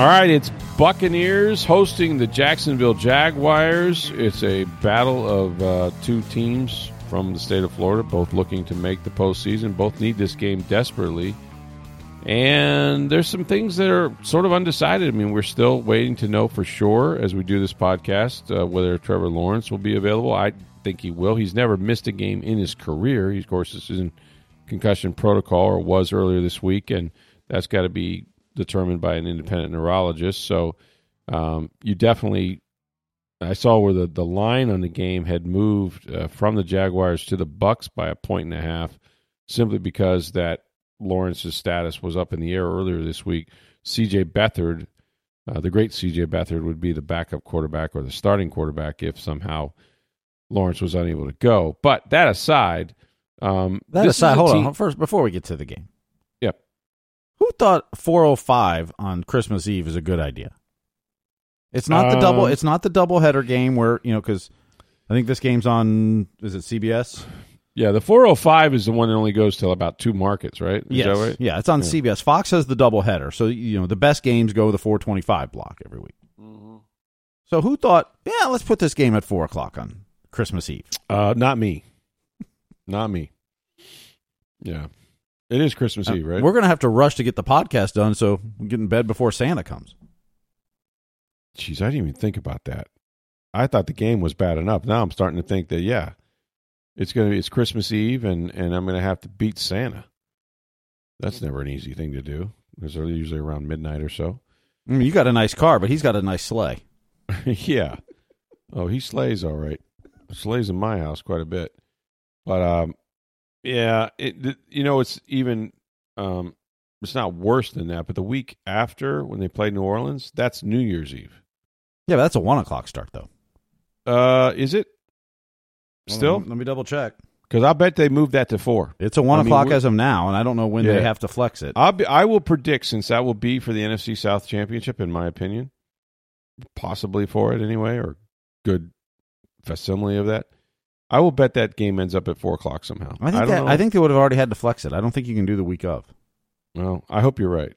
All right, it's Buccaneers hosting the Jacksonville Jaguars. It's a battle of uh, two teams from the state of Florida, both looking to make the postseason. Both need this game desperately. And there's some things that are sort of undecided. I mean, we're still waiting to know for sure as we do this podcast uh, whether Trevor Lawrence will be available. I think he will. He's never missed a game in his career. He, of course, is in concussion protocol or was earlier this week, and that's got to be determined by an independent neurologist. So um, you definitely, I saw where the, the line on the game had moved uh, from the Jaguars to the Bucs by a point and a half, simply because that Lawrence's status was up in the air earlier this week. C.J. Beathard, uh, the great C.J. Beathard, would be the backup quarterback or the starting quarterback if somehow Lawrence was unable to go. But that aside, um, that aside, hold team- on first before we get to the game. Yep. Who thought 405 on Christmas Eve is a good idea? It's not the double. Um, It's not the double header game where you know because I think this game's on. Is it CBS? Yeah, the 405 is the one that only goes till about two markets, right? Is yes. that right? Yeah, it's on Yeah. CBS. Fox has the double header, so you know the best games go the 425 block every week. Mm-hmm. So who thought? Yeah, let's put this game at four o'clock on Christmas Eve. Uh, not me. Not me. Yeah. It is Christmas Uh, Eve, right? We're gonna have to rush to get the podcast done, so get in bed before Santa comes. Jeez, I didn't even think about that. I thought the game was bad enough. Now I'm starting to think that yeah, it's gonna be it's Christmas Eve and and I'm gonna have to beat Santa. That's never an easy thing to do. It's usually around midnight or so. I mean, you got a nice car, but he's got a nice sleigh. yeah. Oh, he slays all right. Slays in my house quite a bit. But um yeah, it you know it's even um it's not worse than that, but the week after when they played New Orleans, that's New Year's Eve. Yeah, but that's a one o'clock start though. Uh is it? Still? Let me double check. Cuz I bet they moved that to 4. It's a one I o'clock we're- as of now, and I don't know when they have to flex it. I'll be, I will predict since that will be for the NFC South Championship in my opinion, possibly for it anyway or good facsimile of that. I will bet that game ends up at 4 o'clock somehow. I think don't that. I think they would have already had to flex it. I don't think you can do the week of. Well, I hope you're right.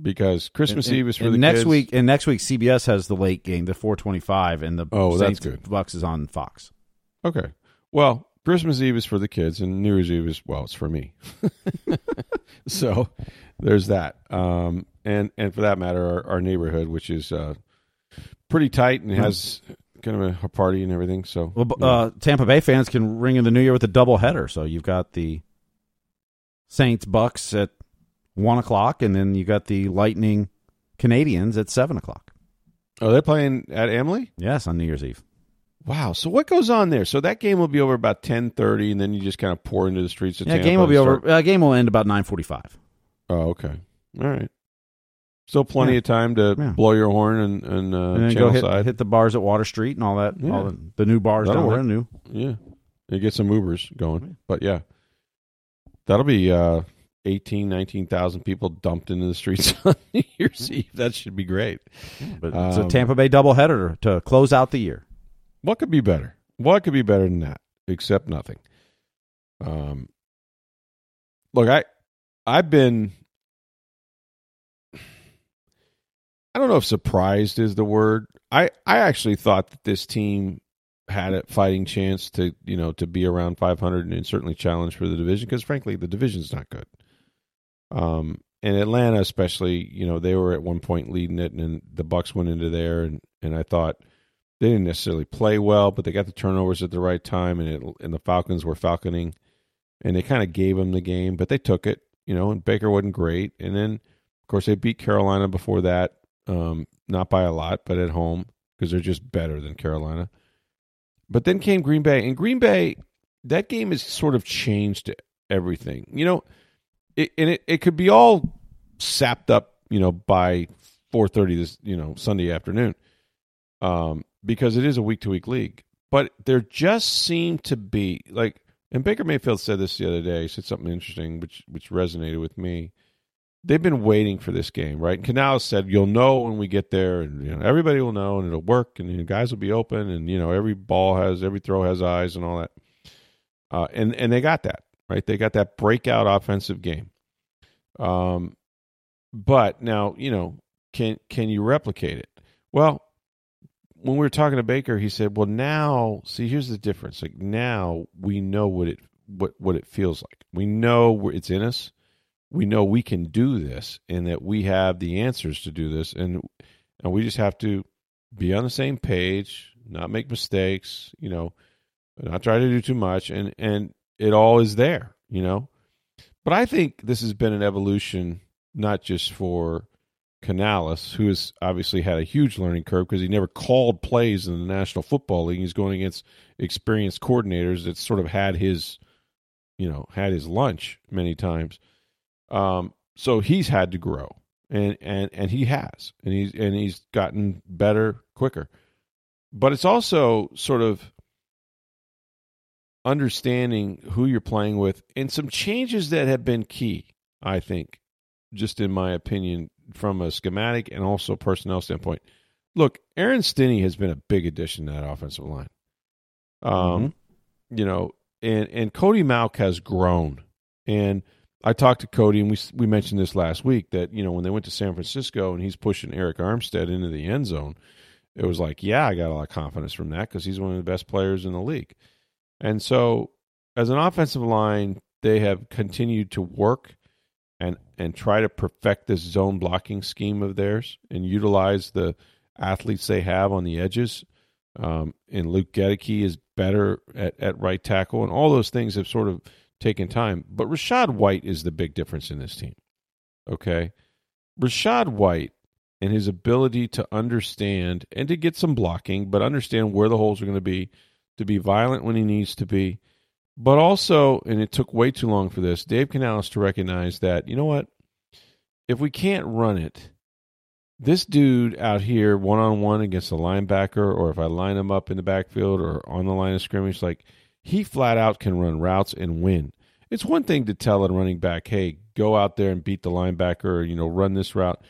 Because Christmas And- Eve is for the next kids. week. And next week, CBS has the late game, the four twenty five, and the Oh, that's good. Bucs is on Fox. Okay. Well, Christmas Eve is for the kids, and New Year's Eve is well, it's for me. so there's that. Um, and and for that matter, our, our neighborhood, which is uh, pretty tight and has kind of a, party and everything. So Well, yeah. uh, Tampa Bay fans can ring in the new year with a double header. So you've got the Saints Bucs at one o'clock, and then you got the Lightning Canadiens at seven o'clock. are they playing at Amalie? Yes, on New Year's Eve. Wow. So what goes on there? So that game will be over about ten thirty, and then you just kind of pour into the streets of Yeah, Tampa. game will be and over. Uh, game will end about nine forty five. Oh, okay. All right. Still plenty Yeah. of time to Yeah. blow your horn and, and, uh, and go hit, side. hit the bars at Water Street and all that. Yeah. All the, the new bars That'll down there. New. Yeah. You get some Ubers going. But yeah. That'll be uh 18, 19,000 people dumped into the streets on New Year's Eve. That should be great. But it's a Um, Tampa Bay doubleheader to close out the year. What could be better? What could be better than that? Except nothing. Um Look, I I've been I don't know if surprised is the word. I I actually thought that this team had a fighting chance to you know to be around 500 and certainly challenge for the division because frankly the division's not good. Um, and Atlanta especially, you know, they were at one point leading it, and then the Bucs went into there, and and I thought they didn't necessarily play well, but they got the turnovers at the right time, and it, and the Falcons were falconing, and they kind of gave them the game, but they took it, you know, and Baker wasn't great, and then of course they beat Carolina before that, um, not by a lot, but at home because they're just better than Carolina. But then came Green Bay, and Green Bay, that game has sort of changed everything. You know, it, and it, it could be all sapped up, you know, by four thirty this, you know, Sunday afternoon, um, because it is a week to week league. But there just seemed to be like, and Baker Mayfield said this the other day. He said something interesting, which which resonated with me. They've been waiting for this game, right? And Canales said, "You'll know when we get there, and you know everybody will know, and it'll work, and you know, guys will be open, and you know every ball has every throw has eyes, and all that." Uh, and and they got that right. They got that breakout offensive game. Um, but now you know can can you replicate it? Well, when we were talking to Baker, he said, "Well, now see here's the difference. Like now we know what it what what it feels like. We know it's in us. We know we can do this, and that we have the answers to do this, and and we just have to be on the same page, not make mistakes. You know." not try to do too much, and and it all is there, you know. But I think this has been an evolution, not just for Canales, who has obviously had a huge learning curve because he never called plays in the National Football League. He's going against experienced coordinators that sort of had his, you know, had his lunch many times. Um, so he's had to grow, and and and he has, and he's and he's gotten better quicker. But it's also sort of understanding who you're playing with and some changes that have been key, I think, just in my opinion, from a schematic and also personnel standpoint. Look, Aaron Stinnie has been a big addition to that offensive line. Um, mm-hmm. you know, and and Cody Mauch has grown. And I talked to Cody, and we we mentioned this last week that you know when they went to San Francisco and he's pushing Arik Armstead into the end zone, it was like, yeah, I got a lot of confidence from that because he's one of the best players in the league. And so, as an offensive line, they have continued to work and and try to perfect this zone blocking scheme of theirs and utilize the athletes they have on the edges. Um, and Luke Goedeke is better at, at right tackle, and all those things have sort of taken time. But Rachaad White is the big difference in this team. Okay, Rachaad White and his ability to understand and to get some blocking, but understand where the holes are going to be to be violent when he needs to be, but also, and it took way too long for this, Dave Canales to recognize that, you know what? If we can't run it, this dude out here one on one against a linebacker, or if I line him up in the backfield or on the line of scrimmage, like he flat out can run routes and win. It's one thing to tell a running back, hey, go out there and beat the linebacker, or, you know, run this route.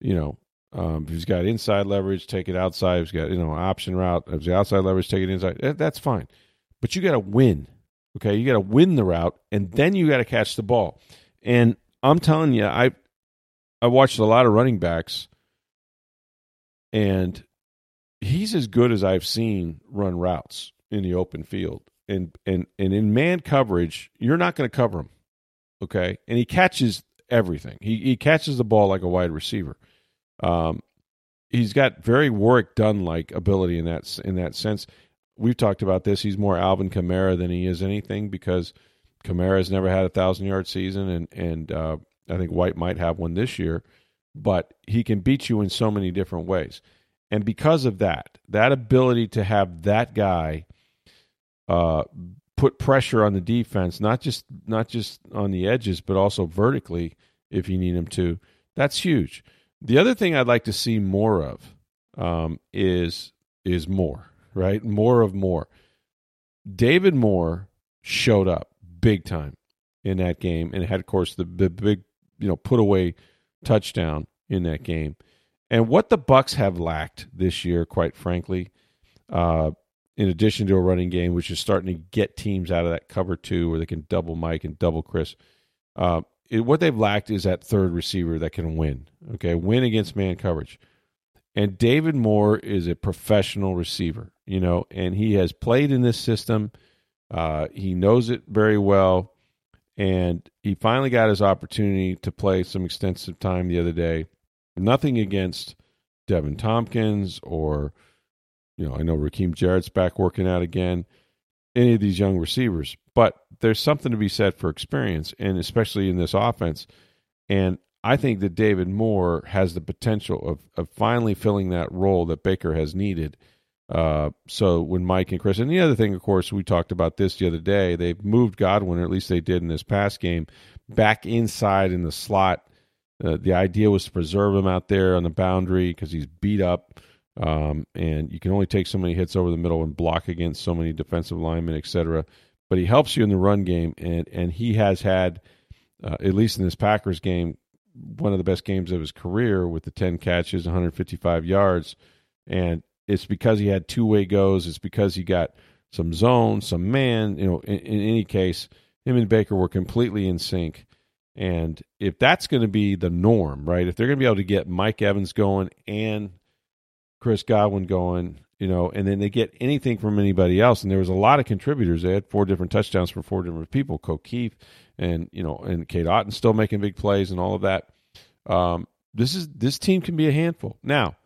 You know, um, if he's got inside leverage, take it outside. If he's got you know option route, if he's outside leverage, take it inside. That's fine, but you got to win. Okay, you got to win the route, and then you got to catch the ball. And I'm telling you, I I watched a lot of running backs, and he's as good as I've seen run routes in the open field. And and and in man coverage, you're not going to cover him. Okay, and he catches everything. He he catches the ball like a wide receiver. Um, he's got very Warrick Dunn like ability in that in that sense. We've talked about this. He's more Alvin Kamara than he is anything because Kamara has never had a thousand yard season, and and uh, I think White might have one this year. But he can beat you in so many different ways, and because of that, that ability to have that guy uh, put pressure on the defense, not just not just on the edges, but also vertically, if you need him to, that's huge. The other thing I'd like to see more of um, is is more right, more of more. David Moore showed up big time in that game and had, of course, the, the big you know put away touchdown in that game. And what the Bucs have lacked this year, quite frankly, uh, in addition to a running game, which is starting to get teams out of that cover two, where they can double Mike and double Chris, uh, it, what they've lacked is that third receiver that can win. Okay, win against man coverage. And David Moore is a professional receiver, you know, and he has played in this system. Uh, he knows it very well, and he finally got his opportunity to play some extensive time the other day. Nothing against Deven Thompkins or, you know, I know Rakim Jarrett's back working out again. Any of these young receivers, but there's something to be said for experience, and especially in this offense. And I think that David Moore has the potential of, of finally filling that role that Baker has needed Uh, so when Mike and Chris, and the other thing, of course, we talked about this the other day. They've moved Godwin, or at least they did in this past game, back inside in the slot. Uh, the idea was to preserve him out there on the boundary because he's beat up, um, and you can only take so many hits over the middle and block against so many defensive linemen, etc. But he helps you in the run game, and and he has had, uh, at least in this Packers game, one of the best games of his career with the ten catches, 155 yards, and it's because he had two way goes. It's because he got some zone, some man. You know, in, in any case, him and Baker were completely in sync. And if that's going to be the norm, right? If they're going to be able to get Mike Evans going and Chris Godwin going, you know, and then they get anything from anybody else, and there was a lot of contributors. They had four different touchdowns for four different people. Kieft and you know, and Cade Otton still making big plays and all of that. Um, this is this team can be a handful. Now,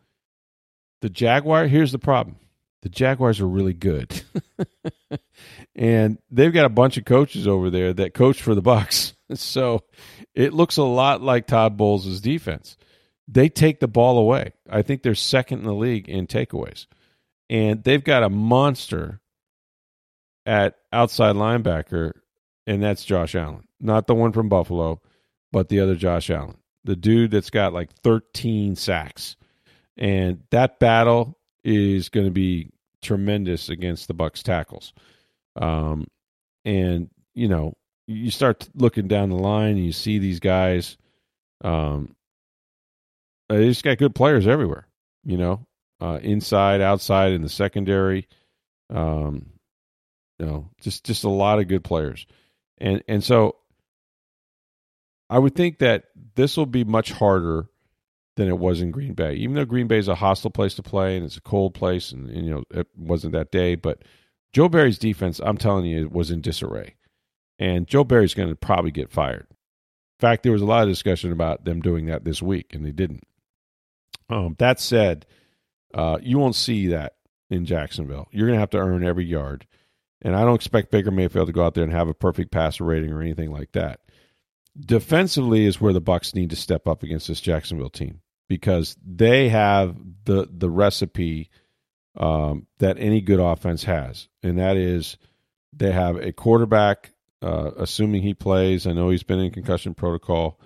the Jaguar, here's the problem. The Jaguars are really good. and they've got a bunch of coaches over there that coach for the Bucs. So it looks a lot like Todd Bowles' defense. They take the ball away. I think they're second in the league in takeaways. And they've got a monster at outside linebacker, and that's Josh Allen. Not the one from Buffalo, but the other Josh Allen. The dude that's got like 13 sacks and that battle is going to be tremendous against the Bucs tackles. Um, and you know, you start looking down the line, and you see these guys. Um, they just got good players everywhere. You know, uh, inside, outside, in the secondary. Um, you know, just just a lot of good players, and and so I would think that this will be much harder than it was in Green Bay. Even though Green Bay is a hostile place to play and it's a cold place, and, and you know it wasn't that day, but Joe Barry's defense, I'm telling you, was in disarray, and Joe Barry's going to probably get fired. In fact, there was a lot of discussion about them doing that this week, and they didn't. Um, that said, uh, you won't see that in Jacksonville. You're going to have to earn every yard, and I don't expect Baker Mayfield to go out there and have a perfect passer rating or anything like that. Defensively is where the Bucs need to step up against this Jacksonville team because they have the the recipe um, that any good offense has, and that is they have a quarterback. Uh, assuming he plays, I know he's been in concussion protocol,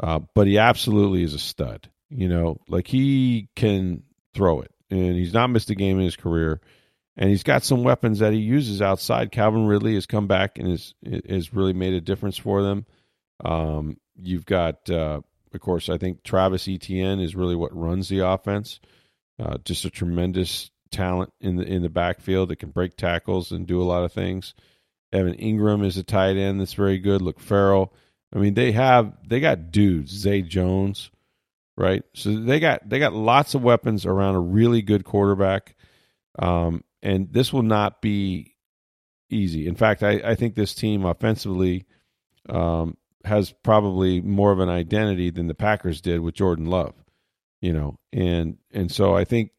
uh, but he absolutely is a stud. You know, like he can throw it, and he's not missed a game in his career. And he's got some weapons that he uses outside. Calvin Ridley has come back and has has really made a difference for them. Um, you've got uh, of course, I think Travis Etienne is really what runs the offense. Uh, just a tremendous talent in the in the backfield that can break tackles and do a lot of things. Evan Engram is a tight end that's very good. Luke Farrell. I mean, they have they got dudes. Zay Jones, right? So they got they got lots of weapons around a really good quarterback. Um, and this will not be easy. In fact, I, I think this team offensively um, has probably more of an identity than the Packers did with Jordan Love, you know, and and so I think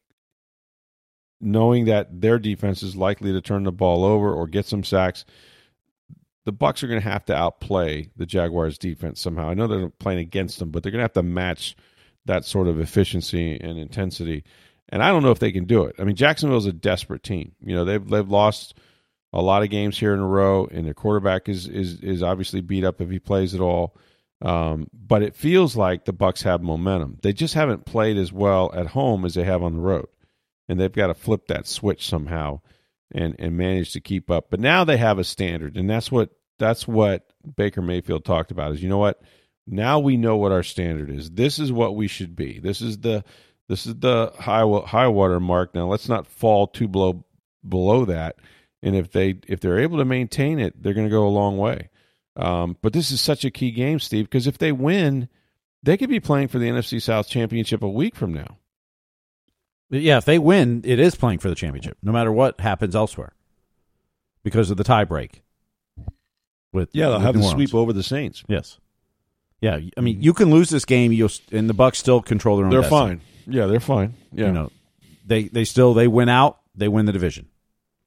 knowing that their defense is likely to turn the ball over or get some sacks, the Bucs are going to have to outplay the Jaguars defense somehow. I know they're playing against them, but they're going to have to match that sort of efficiency and intensity. And I don't know if they can do it. I mean, Jacksonville's a desperate team. You know, they've they've lost a lot of games here in a row, and their quarterback is is is obviously beat up if he plays at all. Um, but it feels like the Bucs have momentum. They just haven't played as well at home as they have on the road, and they've got to flip that switch somehow and and manage to keep up. But now they have a standard, and that's what that's what Baker Mayfield talked about. Is you know what? Now we know what our standard is. This is what we should be. This is the this is the high high water mark. Now let's not fall too below below that and if they if they're able to maintain it, they're going to go a long way. Um, but this is such a key game, Steve, because if they win, they could be playing for the NFC South championship a week from now. Yeah, if they win, it is playing for the championship, no matter what happens elsewhere, because of the tiebreak. With yeah, they'll with have the sweep over the Saints. Yes. Yeah, I mean, you can lose this game, you'll and the Bucs still control their own. They're destiny. fine. Yeah, they're fine. Yeah, you know, they they still they win out, they win the division.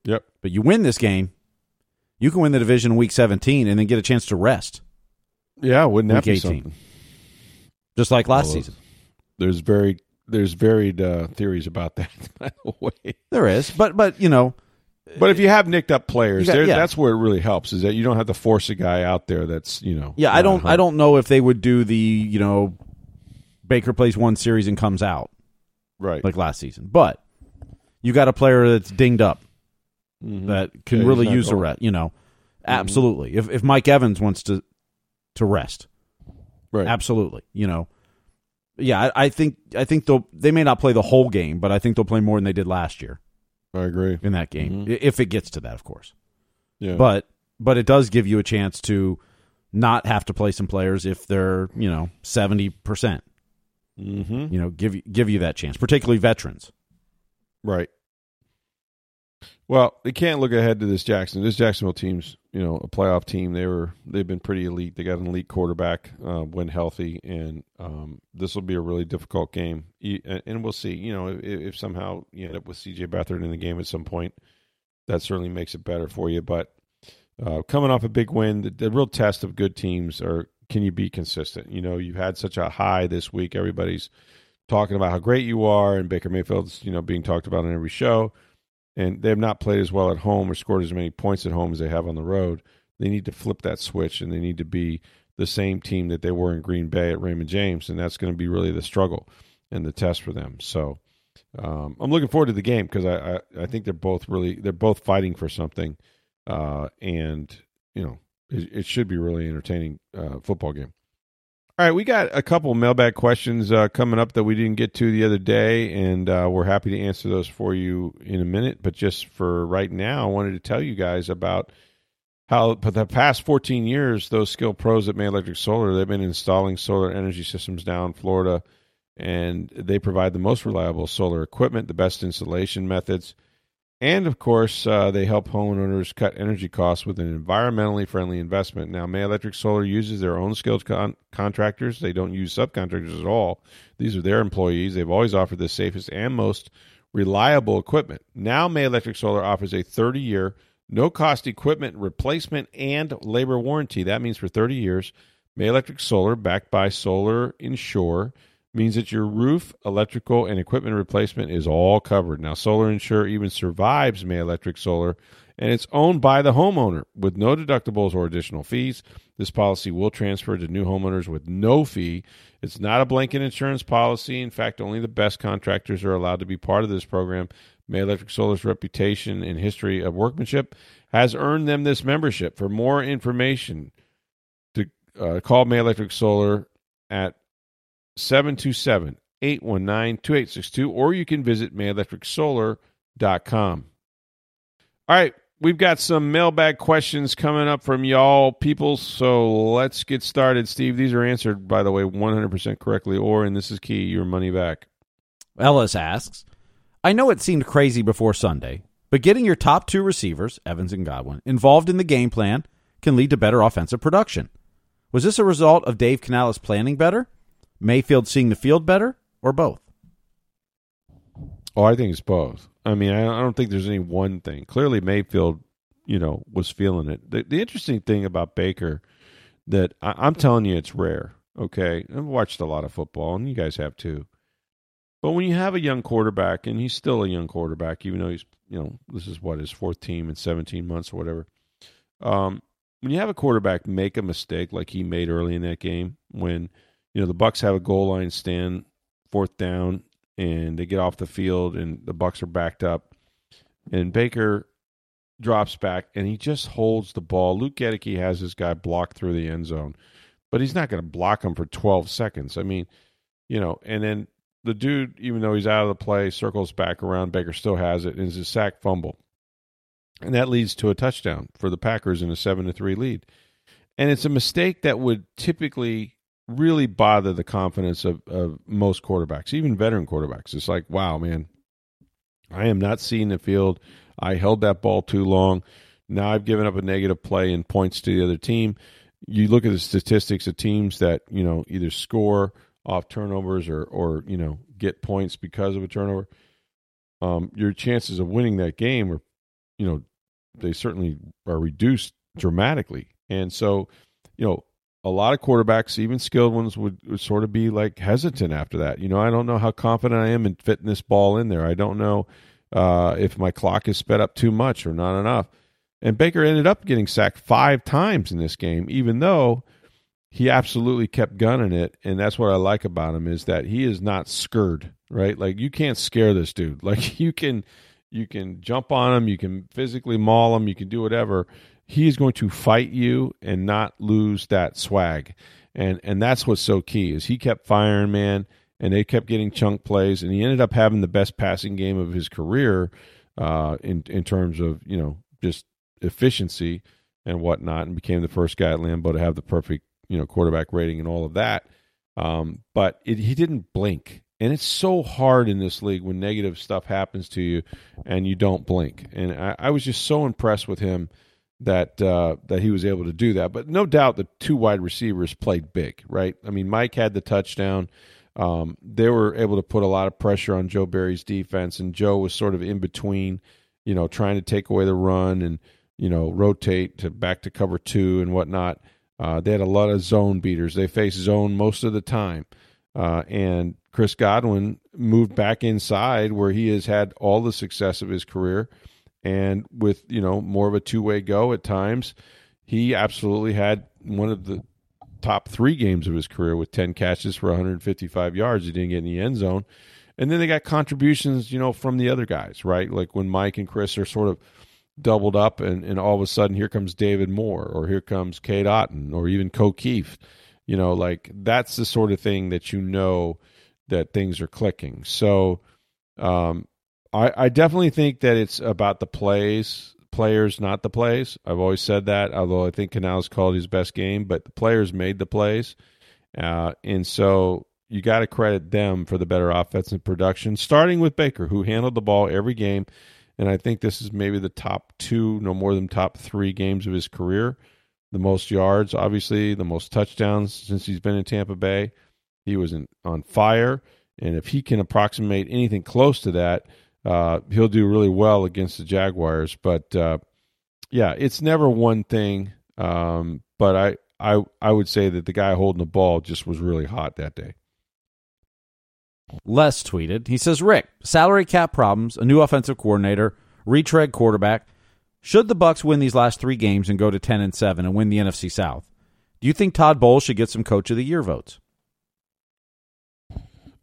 Yep. But you win this game, you can win the division week 17 and then get a chance to rest. Yeah, wouldn't that be 18. something? Just like last well, season. There's very there's varied uh, theories about that. By the way, There is, but but you know, but if you have nicked up players, got- yeah. that's where it really helps. Is that you don't have to force a guy out there that's you know. yeah, I don't I don't know if they would do the you know Baker plays one series and comes out right like last season, but you got a player that's dinged up Mhm. that can Yeah, really use a going. rest. You know, absolutely. If if Mike Evans wants to to rest, right. absolutely. You know, yeah, I, I think I think they'll they may not play the whole game, but I think they'll play more than they did last year I agree. in that game, Mhm. if it gets to that, of course. Yeah, But but it does give you a chance to not have to play some players if they're you know seventy percent. Mm-hmm. You know, give you give you that chance, particularly veterans. right. Well, they can't look ahead to this Jackson. This Jacksonville team's, you know, a playoff team. They were they've been pretty elite. They got an elite quarterback uh, when healthy, and um, this will be a really difficult game. And and we'll see. You know, if, if somehow you end up with C.J. Beathard in the game at some point, that certainly makes it better for you. But uh, coming off a big win, the, the real test of good teams are can you be consistent? You know, you've had such a high this week. Everybody's talking about how great you are, and Baker Mayfield's you know being talked about on every show. And they have not played as well at home or scored as many points at home as they have on the road. They need to flip that switch, and they need to be the same team that they were in Green Bay at Raymond James, and that's going to be really the struggle and the test for them. So um, I'm looking forward to the game because I, I I think they're both really they're both fighting for something, uh, and you know it, it should be really entertaining uh, football game. All right, we got a couple mailbag questions uh, coming up that we didn't get to the other day, and uh, we're happy to answer those for you in a minute. But just for right now, I wanted to tell you guys about how for the past 14 years, those skilled pros at May Electric Solar, they've been installing solar energy systems down in Florida, and they provide the most reliable solar equipment, the best installation methods, and of course, uh, they help homeowners cut energy costs with an environmentally friendly investment. Now, May Electric Solar uses their own skilled con- contractors. They don't use subcontractors at all. These are their employees. They've always offered the safest and most reliable equipment. Now, May Electric Solar offers a 30 year, no cost equipment replacement and labor warranty. That means for 30 years, May Electric Solar, backed by Solar Insure, means that your roof, electrical, and equipment replacement is all covered. Now, Solar Insure even survives May Electric Solar, and it's owned by the homeowner with no deductibles or additional fees. This policy will transfer to new homeowners with no fee. It's not a blanket insurance policy. In fact, only the best contractors are allowed to be part of this program. May Electric Solar's reputation and history of workmanship has earned them this membership. For more information, to uh, call May Electric Solar at 727 819 2862, or you can visit mayelectricsolar.com. All right, we've got some mailbag questions coming up from y'all people, so let's get started. Steve, these are answered, by the way, 100% correctly, or, and this is key, your money back. Ellis asks, I know it seemed crazy before Sunday, but getting your top two receivers, Evans and Godwin, involved in the game plan can lead to better offensive production. Was this a result of Dave Canales planning better, Mayfield seeing the field better, or both? Oh, I think it's both. I mean, I don't think there's any one thing. Clearly, Mayfield, you know, was feeling it. The, the interesting thing about Baker that I, I'm telling you, it's rare. Okay, I've watched a lot of football, and you guys have too. But when you have a young quarterback, and he's still a young quarterback, even though he's, you know, this is what his fourth team in 17 months or whatever. Um, when you have a quarterback make a mistake like he made early in that game, when you know the Bucs have a goal line stand, fourth down, and they get off the field, and the Bucs are backed up, and Baker drops back, and he just holds the ball. Luke Goedeke has this guy blocked through the end zone, but he's not going to block him for 12 seconds. I mean, you know, and then the dude, even though he's out of the play, circles back around. Baker still has it, and it's a sack fumble, and that leads to a touchdown for the Packers in a seven to three lead. And it's a mistake that would typically really bother the confidence of, of most quarterbacks, even veteran quarterbacks. It's like, wow, man, I am not seeing the field. I held that ball too long. Now I've given up a negative play and points to the other team. You look at the statistics of teams that, you know, either score off turnovers or, or you know, get points because of a turnover. Um, your chances of winning that game are, you know, they certainly are reduced dramatically. And so, you know, a lot of quarterbacks, even skilled ones, would, would sort of be like hesitant after that. You know, I don't know how confident I am in fitting this ball in there. I don't know uh, if my clock is sped up too much or not enough. And Baker ended up getting sacked five times in this game, even though he absolutely kept gunning it. And that's what I like about him is that he is not scared, right? Like you can't scare this dude. Like you can you can jump on him, you can physically maul him, you can do whatever. He is going to fight you and not lose that swag. And and that's what's so key is he kept firing, man, and they kept getting chunk plays, and he ended up having the best passing game of his career uh, in in terms of you know just efficiency and whatnot, and became the first guy at Lambeau to have the perfect you know quarterback rating and all of that. Um, but it, he didn't blink, and it's so hard in this league when negative stuff happens to you and you don't blink. And I, I was just so impressed with him that uh, that he was able to do that. But no doubt the two wide receivers played big, right? I mean, Mike had the touchdown. Um, they were able to put a lot of pressure on Joe Barry's defense, and Joe was sort of in between, you know, trying to take away the run and you know rotate to back to cover two and whatnot. Uh, they had a lot of zone beaters. They faced zone most of the time, uh, and Chris Godwin moved back inside where he has had all the success of his career, and with you know more of a two way go at times, he absolutely had one of the top three games of his career with 10 catches for 155 yards. He didn't get in the end zone. And then they got contributions, you know, from the other guys, right? Like when Mike and Chris are sort of doubled up and, and all of a sudden here comes David Moore or here comes Cade Otton or even Kieft. You know, like that's the sort of thing that you know that things are clicking. So um, I, I definitely think that it's about the plays players, not the plays. I've always said that, although I think Canales called his best game, but the players made the plays. Uh, and so you got to credit them for the better offensive production, starting with Baker, who handled the ball every game. And I think this is maybe the top two, no more than top three games of his career. The most yards, obviously, the most touchdowns since he's been in Tampa Bay. He was in, on fire. And if he can approximate anything close to that, uh, he'll do really well against the Jaguars. But uh, yeah, it's never one thing. Um, but I, I, I would say that the guy holding the ball just was really hot that day. Les tweeted. He says, Rick, salary cap problems, a new offensive coordinator, retread quarterback. Should the Bucs win these last three games and go to ten and seven and win the NFC South, do you think Todd Bowles should get some Coach of the Year votes?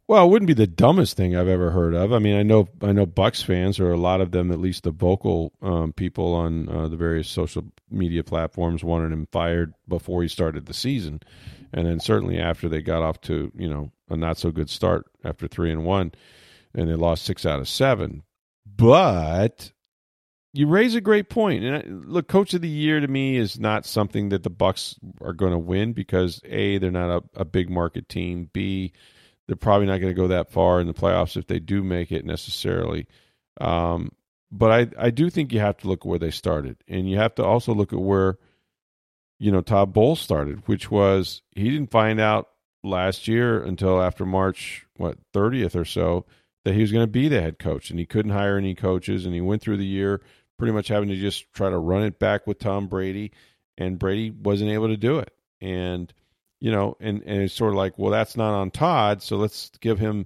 Well, it wouldn't be the dumbest thing I've ever heard of. I mean, I know I know Bucs fans, or a lot of them, at least the vocal um, people on uh, the various social media platforms, wanted him fired before he started the season, and then certainly after they got off to you know a not so good start after three and one, and they lost six out of seven. But you raise a great point, and I, look, Coach of the Year to me is not something that the Bucs are going to win because a they're not a, a big market team. B they're probably not going to go that far in the playoffs if they do make it necessarily. Um, but I, I do think you have to look at where they started, and you have to also look at where, you know, Todd Bowles started, which was he didn't find out last year until after March what thirtieth or so that he was going to be the head coach, and he couldn't hire any coaches, and he went through the year pretty much having to just try to run it back with Tom Brady, and Brady wasn't able to do it, and you know, and, and it's sort of like, well, that's not on Todd, so let's give him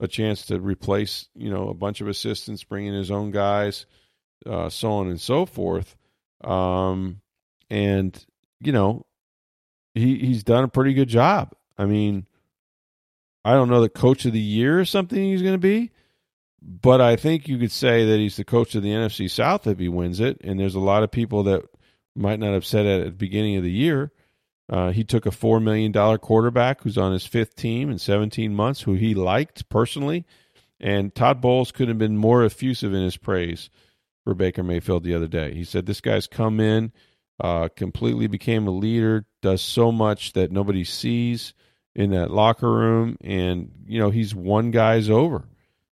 a chance to replace, you know, a bunch of assistants, bring in his own guys, uh, so on and so forth. Um, and you know, he he's done a pretty good job. I mean, I don't know the coach of the year or something he's going to be, but I think you could say that he's the coach of the NFC South if he wins it. And there's a lot of people that might not have said it at the beginning of the year. Uh, he took a $4 million quarterback who's on his fifth team in 17 months, who he liked personally. And Todd Bowles could have been more effusive in his praise for Baker Mayfield the other day. He said, This guy's come in, uh, completely became a leader, does so much that nobody sees in that locker room. And, you know, he's one guy's over.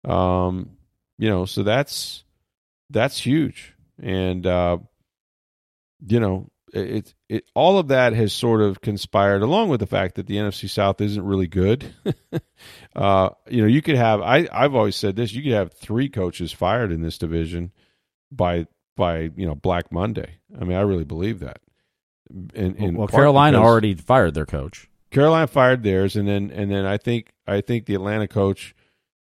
Um, you know, so that's that's huge. And, uh, you know, it, it all of that has sort of conspired along with the fact that the NFC South isn't really good. uh, you know, you could have I I've always said this, you could have three coaches fired in this division by by, you know, Black Monday. I mean, I really believe that. In, in well, Carolina already fired their coach. Carolina fired theirs, and then and then I think I think the Atlanta coach,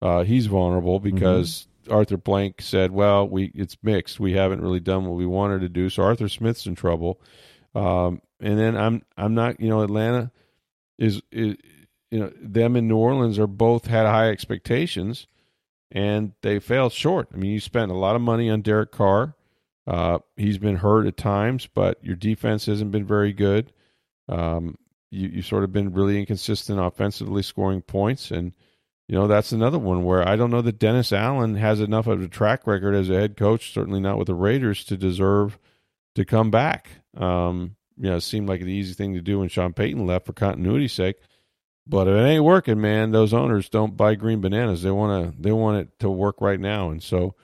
uh, he's vulnerable because Arthur Blank said, "Well, we it's mixed. We haven't really done what we wanted to do." So Arthur Smith's in trouble. Um, and then I'm I'm not you know Atlanta is, is you know them and New Orleans are both had high expectations, and they failed short. I mean, you spent a lot of money on Derek Carr. Uh, he's been hurt at times, but your defense hasn't been very good. Um, you you sort of been really inconsistent offensively, scoring points, and you know that's another one where I don't know that Dennis Allen has enough of a track record as a head coach, certainly not with the Raiders, to deserve to come back. Um, you know, it seemed like the easy thing to do when Sean Payton left for continuity's sake. But if it ain't working, man, those owners don't buy green bananas. They want to they want it to work right now, and so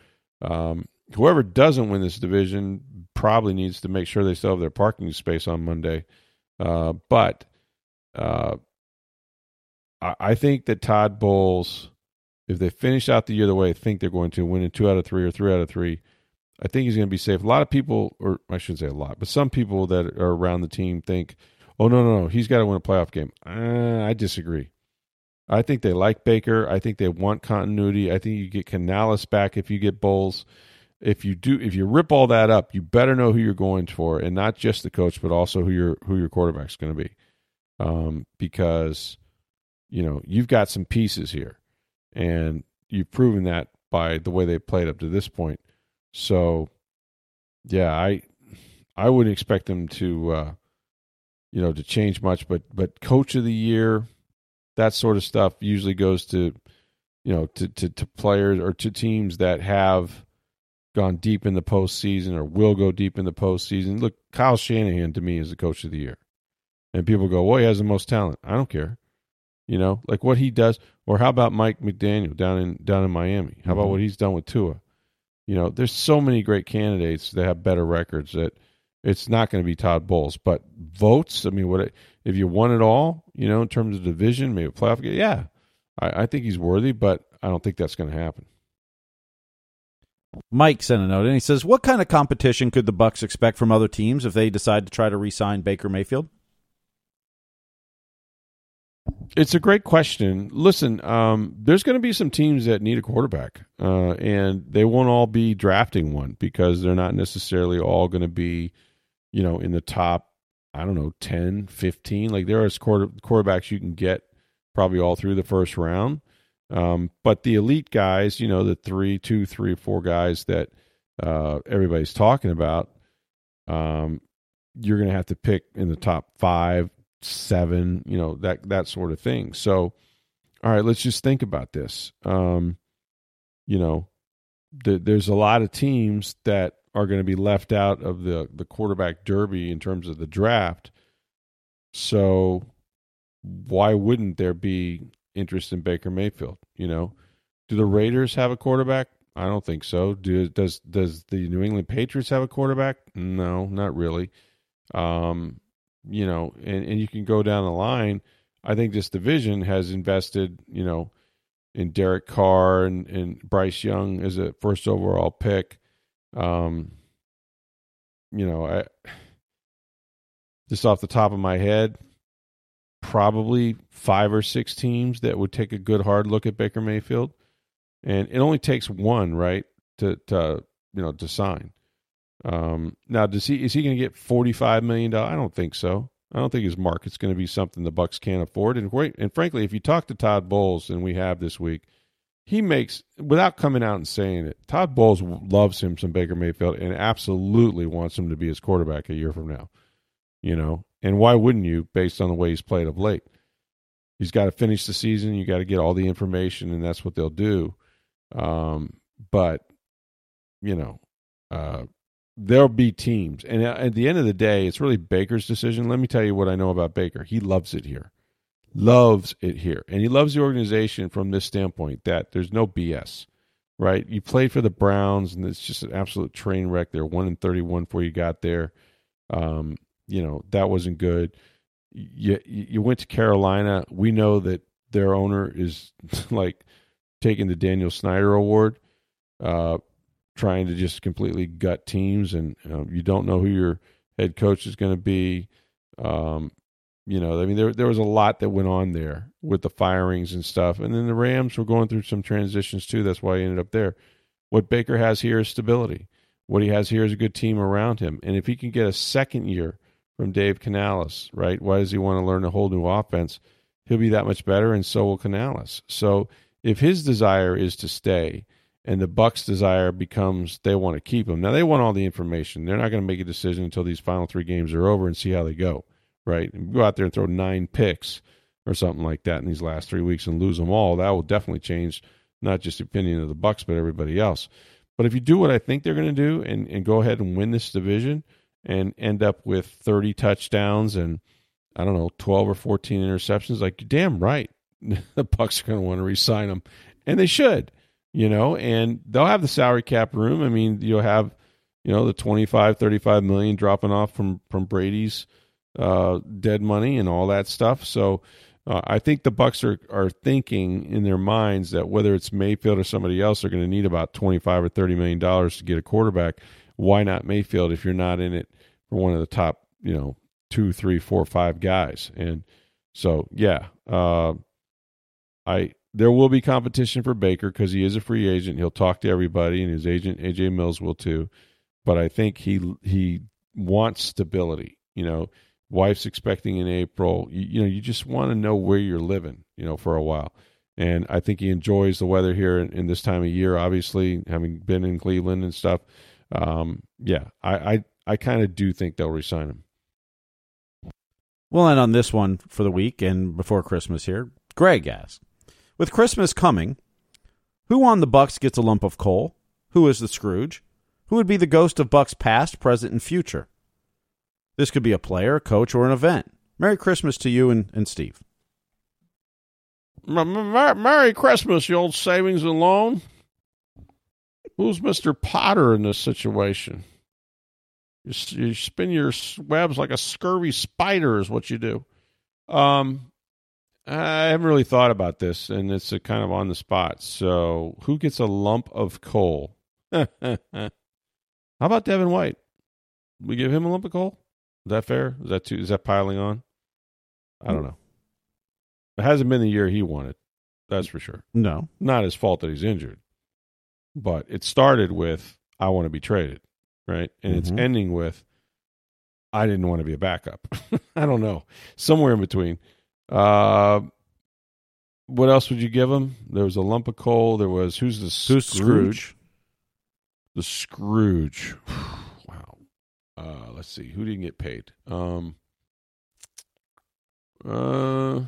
um, whoever doesn't win this division probably needs to make sure they still have their parking space on Monday. Uh, but uh, I, think that Todd Bowles, if they finish out the year the way I think they're going to, win in two out of three or three out of three, I think he's going to be safe. A lot of people, or I shouldn't say a lot, but some people that are around the team think, oh, no, no, no, he's got to win a playoff game. Uh, I disagree. I think they like Baker. I think they want continuity. I think you get Canales back if you get Bowles. If you do, if you rip all that up, you better know who you're going for, and not just the coach, but also who your who your quarterback's going to be, um, because you know you've got some pieces here, and you've proven that by the way they played up to this point. So, yeah, I I wouldn't expect them to, uh, you know, to change much. But but coach of the year, that sort of stuff usually goes to, you know, to to, to players or to teams that have gone deep in the postseason or will go deep in the postseason. Look, Kyle Shanahan to me is the coach of the year, and people go, "Well, he has the most talent." I don't care. You know, like what he does, or how about Mike McDaniel down in down in Miami? How about Mhm. what he's done with Tua? You know, there's so many great candidates that have better records that it's not going to be Todd Bowles. But votes, I mean, what if you won it all? You know, in terms of division, maybe a playoff game. Yeah, I, I think he's worthy, but I don't think that's going to happen. Mike sent a note and he says, "What kind of competition could the Bucks expect from other teams if they decide to try to re-sign Baker Mayfield?" It's a great question. Listen, um, there's going to be some teams that need a quarterback, uh, and they won't all be drafting one because they're not necessarily all going to be, you know, in the top, I don't know, 10, 15. Like there are quarter, quarterbacks you can get probably all through the first round. Um, but the elite guys, you know, the three, two, three, four guys that uh, everybody's talking about, um, you're going to have to pick in the top five, seven, you know, that that sort of thing. So, all right, let's just think about this. Um, you know, th- there's a lot of teams that are going to be left out of the the quarterback derby in terms of the draft. So, why wouldn't there be interest in Baker Mayfield? You know, do the Raiders have a quarterback? I don't think so. Do does does the New England Patriots have a quarterback? No, not really. Um, you know, and, and you can go down the line. I think this division has invested, you know, in Derek Carr and, and Bryce Young as a first overall pick. Um, you know, I just off the top of my head, probably five or six teams that would take a good hard look at Baker Mayfield, and it only takes one, right, to to you know to sign. Um, now, does he is he going to get forty five million dollars? I don't think so. I don't think his market's going to be something the Bucs can't afford. And wait, and frankly, if you talk to Todd Bowles, and we have this week, he makes without coming out and saying it. Todd Bowles loves him some Baker Mayfield and absolutely wants him to be his quarterback a year from now. You know, and why wouldn't you, based on the way he's played of late? He's got to finish the season. You got to get all the information, and that's what they'll do. Um, but you know, uh, there'll be teams, and at the end of the day, it's really Baker's decision. Let me tell you what I know about Baker. He loves it here, loves it here, and he loves the organization from this standpoint that there's no BS. Right, you played for the Browns, and it's just an absolute train wreck. They're one in thirty-one before you got there. Um, you know that wasn't good. You you went to Carolina. We know that their owner is like taking the Daniel Snyder Award, uh, trying to just completely gut teams, and uh, you don't know who your head coach is going to be. Um, you know, I mean, there there was a lot that went on there with the firings and stuff, and then the Rams were going through some transitions too. That's why he ended up there. What Baker has here is stability. What he has here is a good team around him, and if he can get a second year from Dave Canales, right? Why does he want to learn a whole new offense? He'll be that much better, and so will Canales. So if his desire is to stay, and the Bucs' desire becomes they want to keep him. Now they want all the information. They're not going to make a decision until these final three games are over and see how they go right? And go out there and throw nine picks or something like that in these last three weeks and lose them all, that will definitely change not just the opinion of the Bucs, but everybody else. But if you do what I think they're going to do and, and go ahead and win this division and end up with 30 touchdowns and I don't know, 12 or 14 interceptions, like damn right. the Bucs are going to want to re-sign them, and they should, you know. And they'll have the salary cap room. I mean, you'll have, you know, the 25, 35 million dropping off from from Brady's uh, dead money and all that stuff. So uh, I think the Bucs are are thinking in their minds that whether it's Mayfield or somebody else, they're going to need about twenty five or thirty million dollars to get a quarterback. Why not Mayfield if you're not in it for one of the top, you know, two, three, four, five guys? And so yeah, uh, I there will be competition for Baker because he is a free agent. He'll talk to everybody, and his agent AJ Mills will too. But I think he he wants stability. You know, wife's expecting in April. You, you know, you just want to know where you're living, you know, for a while. And I think he enjoys the weather here in, in this time of year. Obviously, having been in Cleveland and stuff. Um, yeah, I I, I kind of do think they'll resign him. Well, and on this one for the week and before Christmas here, Greg asks, with Christmas coming, who on the Bucs gets a lump of coal? Who is the Scrooge? Who would be the ghost of Bucs past, present, and future? This could be a player, a coach, or an event. Merry Christmas to you and, and Steve. Merry Christmas, you old savings and loan. Who's Mr. Potter in this situation? You, you spin your webs like a scurvy spider, is what you do. Um, I haven't really thought about this, and it's a kind of on the spot. So, who gets a lump of coal? How about Devin White? We give him a lump of coal? Is that fair? Is that too? Is that piling on? I don't know. It hasn't been the year he wanted. That's for sure. No, not his fault that he's injured, but it started with I want to be traded, right? And mm-hmm. it's ending with I didn't want to be a backup. I don't know, somewhere in between. Uh, what else would you give him? There was a lump of coal. There was who's the who's Scrooge? The Scrooge. Wow. Uh, let's see who didn't get paid. Um, uh,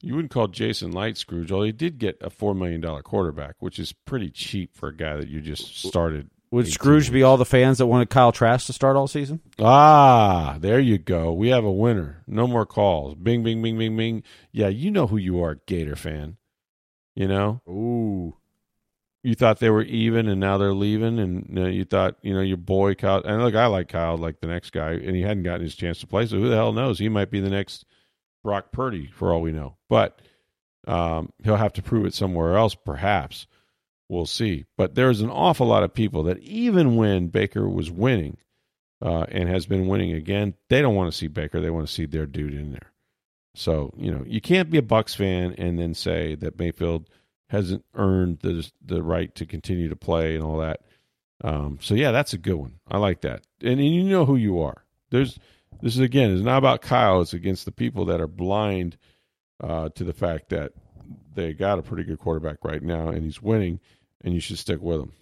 you wouldn't call Jason Licht Scrooge, although he did get a four million dollar quarterback, which is pretty cheap for a guy that you just started. Would Scrooge be all the fans that wanted Kyle Trask to start all season? Ah, there you go. We have a winner. No more calls. Bing, bing, bing, bing, bing. Yeah, you know who you are, Gator fan. You know. Ooh you thought they were even and now they're leaving and you, know, you thought you know your boy Kyle and look I like Kyle like the next guy and he hadn't gotten his chance to play so who the hell knows he might be the next Brock Purdy for all we know but um, he'll have to prove it somewhere else perhaps we'll see but there's an awful lot of people that even when Baker was winning uh, and has been winning again they don't want to see Baker they want to see their dude in there so you know you can't be a Bucs fan and then say that Mayfield hasn't earned the the right to continue to play and all that. Um, so yeah, that's a good one. I like that, and, and you know who you are. There's this is again, it's not about Kyle. It's against the people that are blind uh, to the fact that they got a pretty good quarterback right now, and he's winning, and you should stick with him.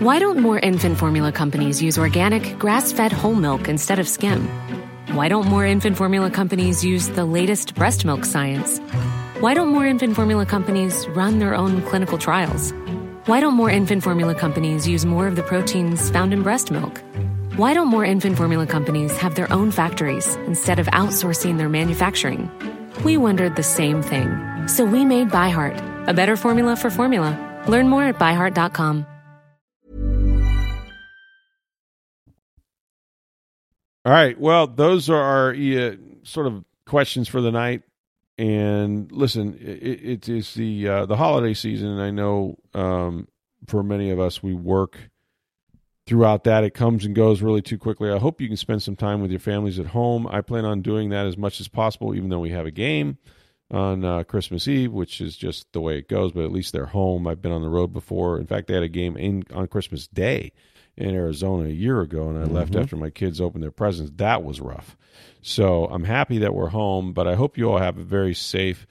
Why don't more infant formula companies use organic, grass fed whole milk instead of skim? Why don't more infant formula companies use the latest breast milk science? Why don't more infant formula companies run their own clinical trials? Why don't more infant formula companies use more of the proteins found in breast milk? Why don't more infant formula companies have their own factories instead of outsourcing their manufacturing? We wondered the same thing. So we made ByHeart, a better formula for formula. Learn more at byheart.com. All right. Well, those are our uh, sort of questions for the night. And listen, it, it is the uh, the holiday season, and I know um, for many of us, we work throughout that. It comes and goes really too quickly. I hope you can spend some time with your families at home. I plan on doing that as much as possible, even though we have a game on uh, Christmas Eve, which is just the way it goes. But at least they're home. I've been on the road before. In fact, they had a game in on Christmas Day in Arizona a year ago, and I mm-hmm. left after my kids opened their presents. That was rough. So I'm happy that we're home, but I hope you all have a very safe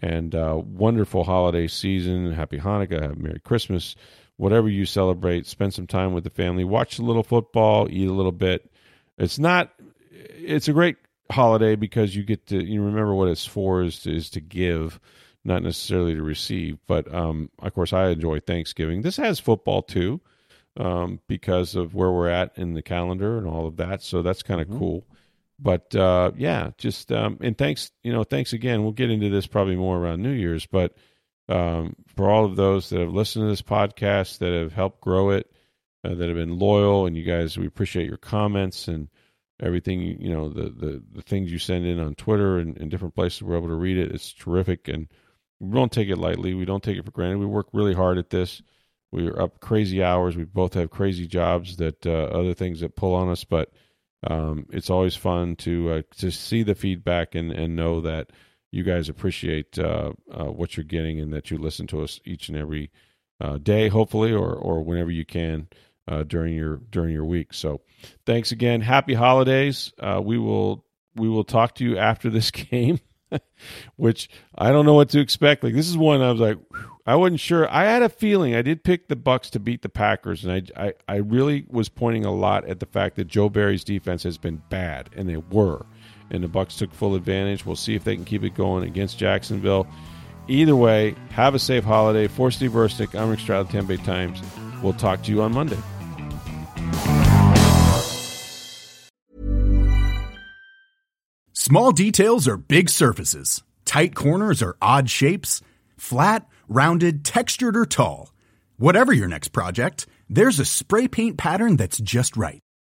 and uh, wonderful holiday season. Happy Hanukkah, have Merry Christmas, whatever you celebrate. Spend some time with the family, watch a little football, eat a little bit. It's not. It's a great holiday because you get to you remember what it's for is to, is to give, not necessarily to receive. But um, of course, I enjoy Thanksgiving. This has football too um, because of where we're at in the calendar and all of that. So that's kind of mm-hmm. cool. But uh, yeah, just um, and thanks, you know, thanks again. We'll get into this probably more around New Year's, but um, for all of those that have listened to this podcast, that have helped grow it, uh, that have been loyal, and you guys, we appreciate your comments and everything. You know, the the, the things you send in on Twitter and, and different places. We're able to read it. It's terrific, and we don't take it lightly. We don't take it for granted. We work really hard at this we are up crazy hours. We both have crazy jobs that uh, other things that pull on us, but um, it's always fun to uh, to see the feedback and and know that you guys appreciate uh, uh what you're getting and that you listen to us each and every uh, day, hopefully, or or whenever you can uh, during your during your week. So, thanks again. Happy holidays. we will we will talk to you after this game. which I don't know what to expect. Like this is one I was like, I wasn't sure. I had a feeling I did pick the Bucs to beat the Packers, and I, I I really was pointing a lot at the fact that Joe Barry's defense has been bad, and they were, and the Bucs took full advantage. We'll see if they can keep it going against Jacksonville. Either way, have a safe holiday. For Steve Versnick, I'm Rick Stroud, Bay Times. We'll talk to you on Monday. Small details are big surfaces. Tight corners are odd shapes. Flat, rounded, textured, or tall. Whatever your next project, there's a spray paint pattern that's just right.